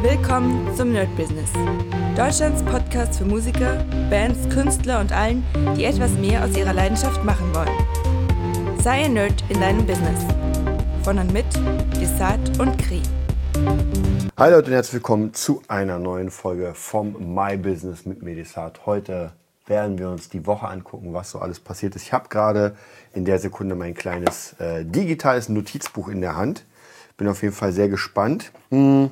Willkommen zum Nerd Business. Deutschlands Podcast für Musiker, Bands, Künstler und allen, die etwas mehr aus ihrer Leidenschaft machen wollen. Sei ein Nerd in deinem Business. Von und mit Desart und Kri. Hi Leute und herzlich willkommen zu einer neuen Folge vom My Business mit Medisat. Heute werden wir uns die Woche angucken, was so alles passiert ist. Ich habe gerade in der Sekunde mein kleines äh, digitales Notizbuch in der Hand. Bin auf jeden Fall sehr gespannt. Hm.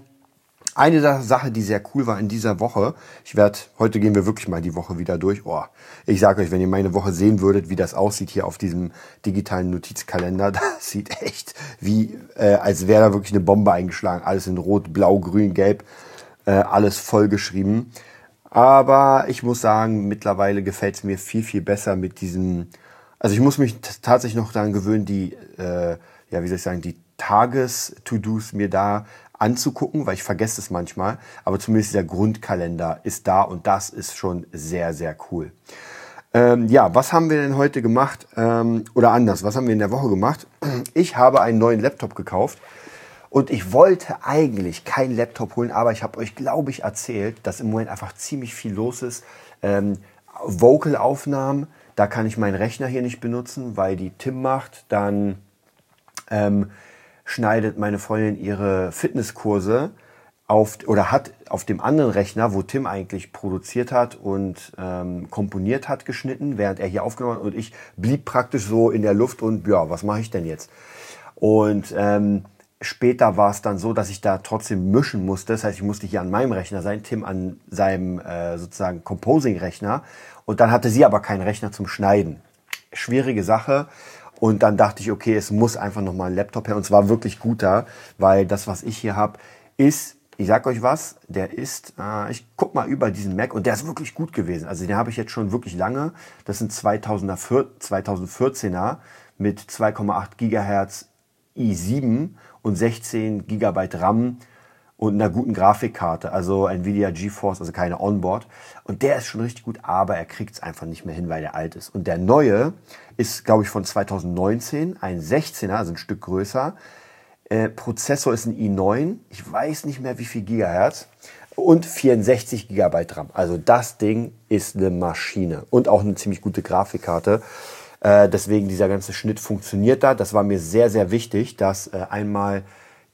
Eine Sache, die sehr cool war in dieser Woche, ich werde, heute gehen wir wirklich mal die Woche wieder durch. Oh, ich sage euch, wenn ihr meine Woche sehen würdet, wie das aussieht hier auf diesem digitalen Notizkalender, das sieht echt wie, äh, als wäre da wirklich eine Bombe eingeschlagen. Alles in Rot, Blau, Grün, Gelb, äh, alles vollgeschrieben. Aber ich muss sagen, mittlerweile gefällt es mir viel, viel besser mit diesem, also ich muss mich tatsächlich noch daran gewöhnen, die, äh, ja, wie soll ich sagen, die Tages-To-Dos mir da anzugucken, weil ich vergesse es manchmal. Aber zumindest der Grundkalender ist da und das ist schon sehr, sehr cool. Ähm, ja, was haben wir denn heute gemacht? Ähm, oder anders, was haben wir in der Woche gemacht? Ich habe einen neuen Laptop gekauft und ich wollte eigentlich keinen Laptop holen, aber ich habe euch, glaube ich, erzählt, dass im Moment einfach ziemlich viel los ist. Ähm, Vocal-Aufnahmen, da kann ich meinen Rechner hier nicht benutzen, weil die Tim macht. Dann ähm, schneidet meine Freundin ihre Fitnesskurse auf oder hat auf dem anderen Rechner, wo Tim eigentlich produziert hat und ähm, komponiert hat, geschnitten, während er hier aufgenommen hat und ich blieb praktisch so in der Luft und ja, was mache ich denn jetzt? Und ähm, später war es dann so, dass ich da trotzdem mischen musste. Das heißt, ich musste hier an meinem Rechner sein, Tim an seinem äh, sozusagen Composing-Rechner und dann hatte sie aber keinen Rechner zum Schneiden. Schwierige Sache. Und dann dachte ich, okay, es muss einfach nochmal ein Laptop her. Und zwar wirklich guter, weil das, was ich hier habe, ist, ich sag euch was, der ist, äh, ich guck mal über diesen Mac und der ist wirklich gut gewesen. Also den habe ich jetzt schon wirklich lange. Das sind 2000er, 2014er mit 2,8 Gigahertz i7 und 16 Gigabyte RAM und einer guten Grafikkarte, also Nvidia GeForce, also keine Onboard. Und der ist schon richtig gut, aber er kriegt es einfach nicht mehr hin, weil der alt ist. Und der neue ist, glaube ich, von 2019, ein 16er, also ein Stück größer. Äh, Prozessor ist ein i9, ich weiß nicht mehr wie viel Gigahertz und 64 Gigabyte RAM. Also das Ding ist eine Maschine und auch eine ziemlich gute Grafikkarte. Äh, deswegen dieser ganze Schnitt funktioniert da. Das war mir sehr, sehr wichtig, dass äh, einmal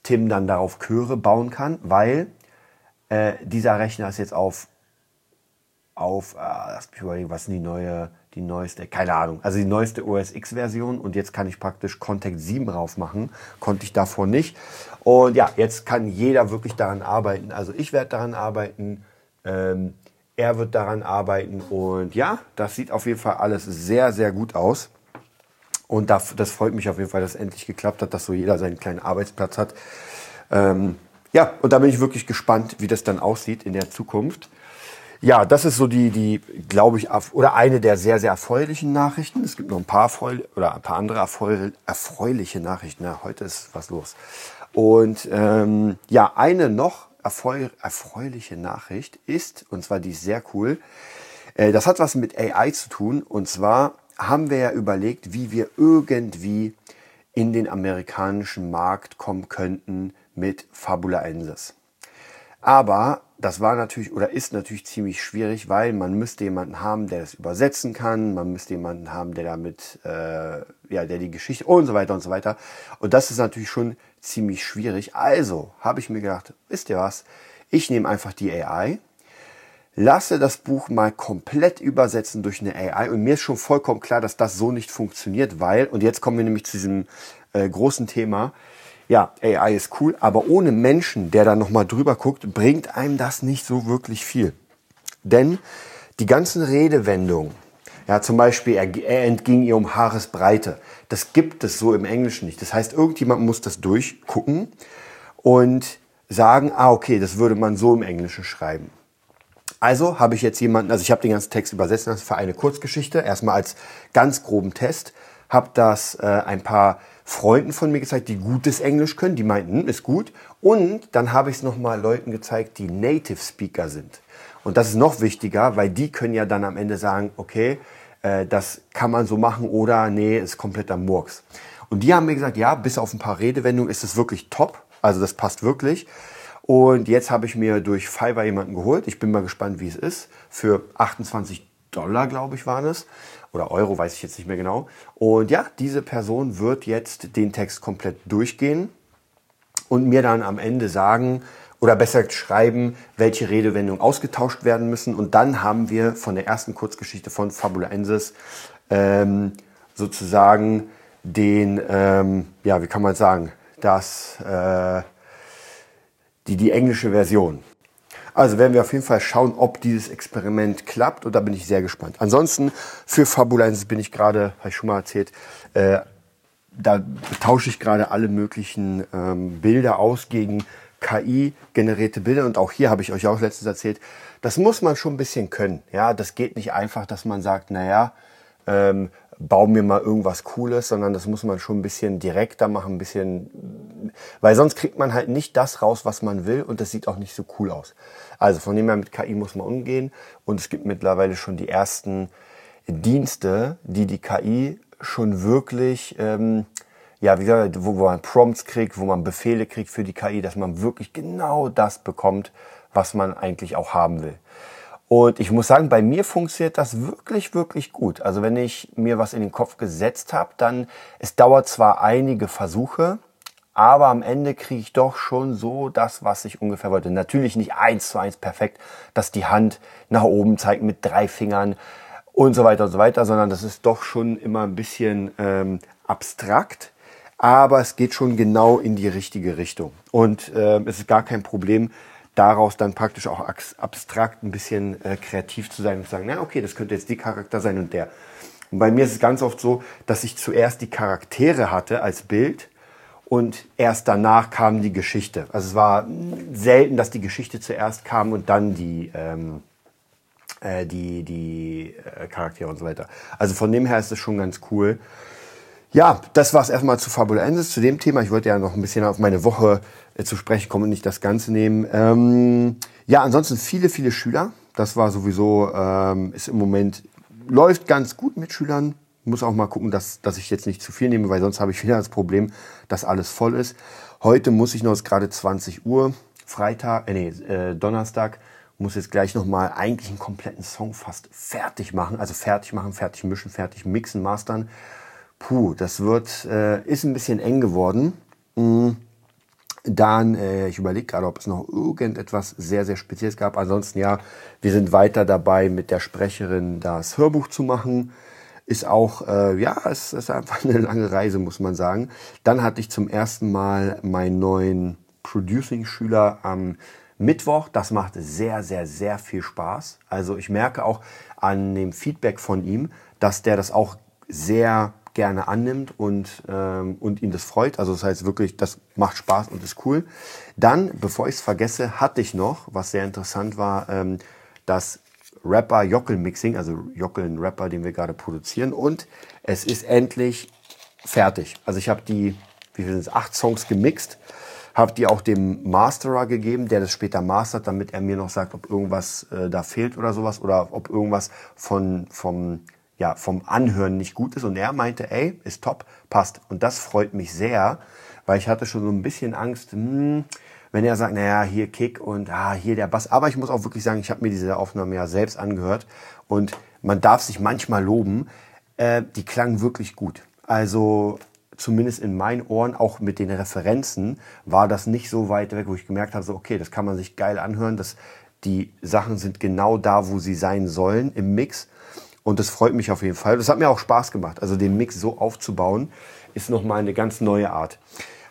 Tim dann darauf Chöre bauen kann, weil äh, dieser Rechner ist jetzt auf, auf äh, was ist die neue, die neueste, keine Ahnung, also die neueste OS X-Version und jetzt kann ich praktisch Contact 7 drauf machen, konnte ich davor nicht. Und ja, jetzt kann jeder wirklich daran arbeiten. Also ich werde daran arbeiten, ähm, er wird daran arbeiten und ja, das sieht auf jeden Fall alles sehr, sehr gut aus. Und das, das freut mich auf jeden Fall, dass es endlich geklappt hat, dass so jeder seinen kleinen Arbeitsplatz hat. Ähm, ja, und da bin ich wirklich gespannt, wie das dann aussieht in der Zukunft. Ja, das ist so die, die, glaube ich, oder eine der sehr, sehr erfreulichen Nachrichten. Es gibt noch ein paar erfreuliche, oder ein paar andere erfreuliche Nachrichten. Ja, heute ist was los. Und ähm, ja, eine noch erfreu erfreuliche Nachricht ist, und zwar die ist sehr cool. Äh, das hat was mit AI zu tun. Und zwar haben wir ja überlegt, wie wir irgendwie in den amerikanischen Markt kommen könnten mit Fabula Ensis. Aber das war natürlich oder ist natürlich ziemlich schwierig, weil man müsste jemanden haben, der das übersetzen kann, man müsste jemanden haben, der damit, äh, ja, der die Geschichte und so weiter und so weiter. Und das ist natürlich schon ziemlich schwierig. Also habe ich mir gedacht, wisst ihr was? Ich nehme einfach die AI, lasse das Buch mal komplett übersetzen durch eine AI und mir ist schon vollkommen klar, dass das so nicht funktioniert, weil, und jetzt kommen wir nämlich zu diesem äh, großen Thema, ja, AI ist cool, aber ohne Menschen, der da nochmal drüber guckt, bringt einem das nicht so wirklich viel. Denn die ganzen Redewendungen, ja, zum Beispiel, er, er entging ihr um Haaresbreite, das gibt es so im Englischen nicht. Das heißt, irgendjemand muss das durchgucken und sagen, ah, okay, das würde man so im Englischen schreiben. Also habe ich jetzt jemanden, also ich habe den ganzen Text übersetzt für eine Kurzgeschichte, erstmal als ganz groben Test, habe das äh, ein paar Freunden von mir gezeigt, die gutes Englisch können, die meinten, hm, ist gut. Und dann habe ich es nochmal Leuten gezeigt, die Native Speaker sind. Und das ist noch wichtiger, weil die können ja dann am Ende sagen, okay, äh, das kann man so machen oder nee, ist kompletter Murks. Und die haben mir gesagt, ja, bis auf ein paar Redewendungen ist es wirklich top. Also das passt wirklich. Und jetzt habe ich mir durch Fiverr jemanden geholt. Ich bin mal gespannt, wie es ist. Für 28 Dollar, glaube ich, waren es. Oder Euro, weiß ich jetzt nicht mehr genau. Und ja, diese Person wird jetzt den Text komplett durchgehen und mir dann am Ende sagen, oder besser schreiben, welche Redewendungen ausgetauscht werden müssen. Und dann haben wir von der ersten Kurzgeschichte von Fabulaensis ähm, sozusagen den, ähm, ja, wie kann man sagen, das, äh, die, die englische Version. Also werden wir auf jeden Fall schauen, ob dieses Experiment klappt und da bin ich sehr gespannt. Ansonsten für Fabulensis bin ich gerade, habe ich schon mal erzählt, äh, da tausche ich gerade alle möglichen ähm, Bilder aus gegen KI-generierte Bilder und auch hier habe ich euch auch letztens erzählt, das muss man schon ein bisschen können. Ja, das geht nicht einfach, dass man sagt, naja, ähm, bau mir mal irgendwas Cooles, sondern das muss man schon ein bisschen direkter machen, ein bisschen, weil sonst kriegt man halt nicht das raus, was man will und das sieht auch nicht so cool aus. Also von dem her mit KI muss man umgehen und es gibt mittlerweile schon die ersten Dienste, die die KI schon wirklich, ähm, ja, wie gesagt, wo, wo man Prompts kriegt, wo man Befehle kriegt für die KI, dass man wirklich genau das bekommt, was man eigentlich auch haben will. Und ich muss sagen, bei mir funktioniert das wirklich, wirklich gut. Also wenn ich mir was in den Kopf gesetzt habe, dann, es dauert zwar einige Versuche, aber am Ende kriege ich doch schon so das, was ich ungefähr wollte. Natürlich nicht eins zu eins perfekt, dass die Hand nach oben zeigt mit drei Fingern und so weiter und so weiter, sondern das ist doch schon immer ein bisschen ähm, abstrakt. Aber es geht schon genau in die richtige Richtung. Und äh, es ist gar kein Problem, daraus dann praktisch auch abstrakt ein bisschen äh, kreativ zu sein und zu sagen, na okay, das könnte jetzt die Charakter sein und der. Und bei mir ist es ganz oft so, dass ich zuerst die Charaktere hatte als Bild und erst danach kam die Geschichte. Also es war selten, dass die Geschichte zuerst kam und dann die, ähm, äh, die, die äh, Charaktere und so weiter. Also von dem her ist es schon ganz cool. Ja, das war es erstmal zu Fabulensis, zu dem Thema. Ich wollte ja noch ein bisschen auf meine Woche äh, zu sprechen kommen und nicht das Ganze nehmen. Ähm, ja, ansonsten viele, viele Schüler. Das war sowieso, ähm, ist im Moment, läuft ganz gut mit Schülern. Muss auch mal gucken, dass, dass ich jetzt nicht zu viel nehme, weil sonst habe ich wieder das Problem, dass alles voll ist. Heute muss ich noch, es ist gerade 20 Uhr, Freitag, äh, nee, äh, Donnerstag, muss jetzt gleich nochmal eigentlich einen kompletten Song fast fertig machen. Also fertig machen, fertig mischen, fertig mixen, mastern puh, das wird, äh, ist ein bisschen eng geworden. Mhm. Dann, äh, ich überlege gerade, ob es noch irgendetwas sehr, sehr Spezielles gab. Ansonsten ja, wir sind weiter dabei, mit der Sprecherin das Hörbuch zu machen. Ist auch, äh, ja, es ist einfach eine lange Reise, muss man sagen. Dann hatte ich zum ersten Mal meinen neuen Producing-Schüler am Mittwoch. Das macht sehr, sehr, sehr viel Spaß. Also ich merke auch an dem Feedback von ihm, dass der das auch sehr gerne annimmt und, ähm, und ihn das freut. Also das heißt wirklich, das macht Spaß und ist cool. Dann, bevor ich es vergesse, hatte ich noch, was sehr interessant war, ähm, das Rapper Jockel Mixing, also Jockel ein Rapper, den wir gerade produzieren. Und es ist endlich fertig. Also ich habe die, wie viel sind es, acht Songs gemixt, habe die auch dem Masterer gegeben, der das später mastert, damit er mir noch sagt, ob irgendwas äh, da fehlt oder sowas oder ob irgendwas von, vom ja, vom Anhören nicht gut ist. Und er meinte, ey, ist top, passt. Und das freut mich sehr, weil ich hatte schon so ein bisschen Angst, hm, wenn er sagt, naja, hier Kick und ah, hier der Bass. Aber ich muss auch wirklich sagen, ich habe mir diese Aufnahme ja selbst angehört und man darf sich manchmal loben, äh, die klangen wirklich gut. Also zumindest in meinen Ohren, auch mit den Referenzen, war das nicht so weit weg, wo ich gemerkt habe, so, okay, das kann man sich geil anhören, dass die Sachen sind genau da, wo sie sein sollen im Mix. Und das freut mich auf jeden Fall. Das hat mir auch Spaß gemacht. Also den Mix so aufzubauen, ist nochmal eine ganz neue Art.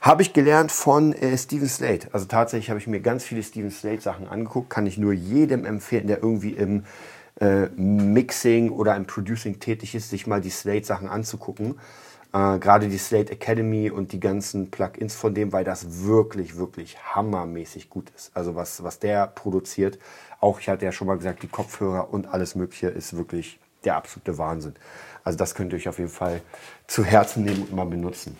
Habe ich gelernt von äh, Steven Slate. Also tatsächlich habe ich mir ganz viele Steven Slate Sachen angeguckt. Kann ich nur jedem empfehlen, der irgendwie im äh, Mixing oder im Producing tätig ist, sich mal die Slate Sachen anzugucken. Äh, Gerade die Slate Academy und die ganzen Plugins von dem, weil das wirklich, wirklich hammermäßig gut ist. Also was, was der produziert. Auch ich hatte ja schon mal gesagt, die Kopfhörer und alles Mögliche ist wirklich der absolute Wahnsinn. Also das könnt ihr euch auf jeden Fall zu Herzen nehmen und mal benutzen.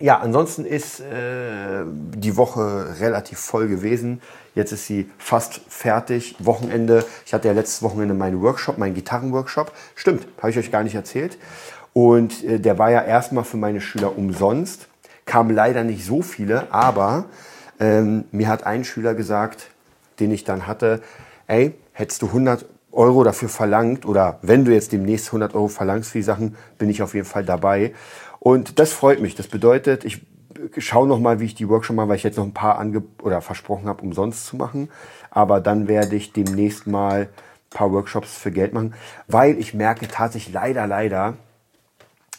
Ja, ansonsten ist äh, die Woche relativ voll gewesen. Jetzt ist sie fast fertig. Wochenende. Ich hatte ja letztes Wochenende meinen Workshop, meinen Gitarrenworkshop. Stimmt, habe ich euch gar nicht erzählt. Und äh, der war ja erstmal für meine Schüler umsonst. Kamen leider nicht so viele, aber Ähm, mir hat ein Schüler gesagt, den ich dann hatte, ey, hättest du 100 Euro dafür verlangt oder wenn du jetzt demnächst 100 Euro verlangst für die Sachen, bin ich auf jeden Fall dabei. Und das freut mich. Das bedeutet, ich schaue noch mal, wie ich die Workshop mache, weil ich jetzt noch ein paar ange oder versprochen habe, umsonst zu machen. Aber dann werde ich demnächst mal ein paar Workshops für Geld machen, weil ich merke tatsächlich leider, leider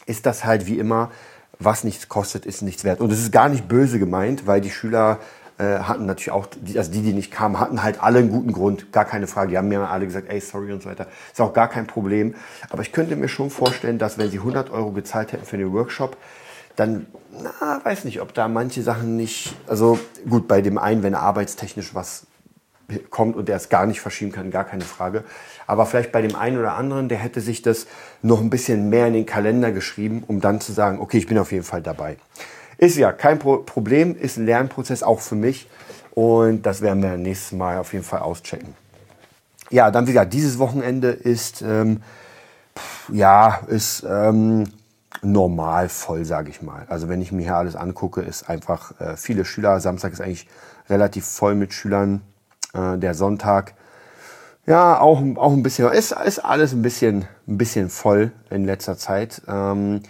ist das halt wie immer, was nichts kostet, ist nichts wert. Und es ist gar nicht böse gemeint, weil die Schüler äh, hatten natürlich auch, also die, die nicht kamen, hatten halt alle einen guten Grund, gar keine Frage. Die haben mir alle gesagt, ey, sorry und so weiter. Ist auch gar kein Problem. Aber ich könnte mir schon vorstellen, dass wenn sie 100 Euro gezahlt hätten für den Workshop, dann, na, weiß nicht, ob da manche Sachen nicht, also gut, bei dem einen, wenn arbeitstechnisch was kommt und der es gar nicht verschieben kann, gar keine Frage. Aber vielleicht bei dem einen oder anderen, der hätte sich das noch ein bisschen mehr in den Kalender geschrieben, um dann zu sagen, okay, ich bin auf jeden Fall dabei. Ist ja kein Pro Problem, ist ein Lernprozess auch für mich und das werden wir nächstes Mal auf jeden Fall auschecken. Ja, dann wie gesagt, dieses Wochenende ist ähm, ja ist ähm, normal voll, sage ich mal. Also wenn ich mir hier alles angucke, ist einfach äh, viele Schüler. Samstag ist eigentlich relativ voll mit Schülern. Äh, der Sonntag, ja, auch, auch ein bisschen, ist, ist alles ein bisschen, ein bisschen voll in letzter Zeit. Ähm,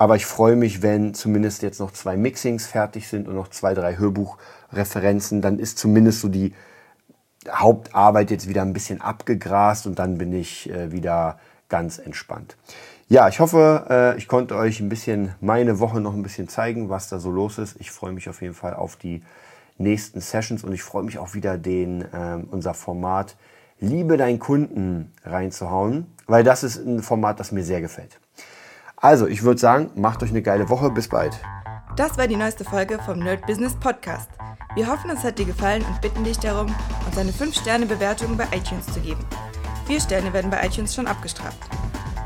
aber ich freue mich, wenn zumindest jetzt noch zwei Mixings fertig sind und noch zwei, drei Hörbuchreferenzen. Dann ist zumindest so die Hauptarbeit jetzt wieder ein bisschen abgegrast und dann bin ich äh, wieder ganz entspannt. Ja, ich hoffe, äh, ich konnte euch ein bisschen meine Woche noch ein bisschen zeigen, was da so los ist. Ich freue mich auf jeden Fall auf die nächsten Sessions und ich freue mich auch wieder, den, äh, unser Format Liebe deinen Kunden reinzuhauen, weil das ist ein Format, das mir sehr gefällt. Also, ich würde sagen, macht euch eine geile Woche. Bis bald. Das war die neueste Folge vom Nerd Business Podcast. Wir hoffen, es hat dir gefallen und bitten dich darum, uns eine 5-Sterne-Bewertung bei iTunes zu geben. Vier Sterne werden bei iTunes schon abgestraft.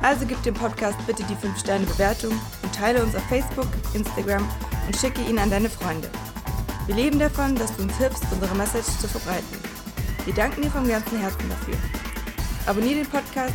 Also gib dem Podcast bitte die 5-Sterne-Bewertung und teile uns auf Facebook, Instagram und schicke ihn an deine Freunde. Wir leben davon, dass du uns hilfst, unsere Message zu verbreiten. Wir danken dir vom ganzen Herzen dafür. Abonnier den Podcast,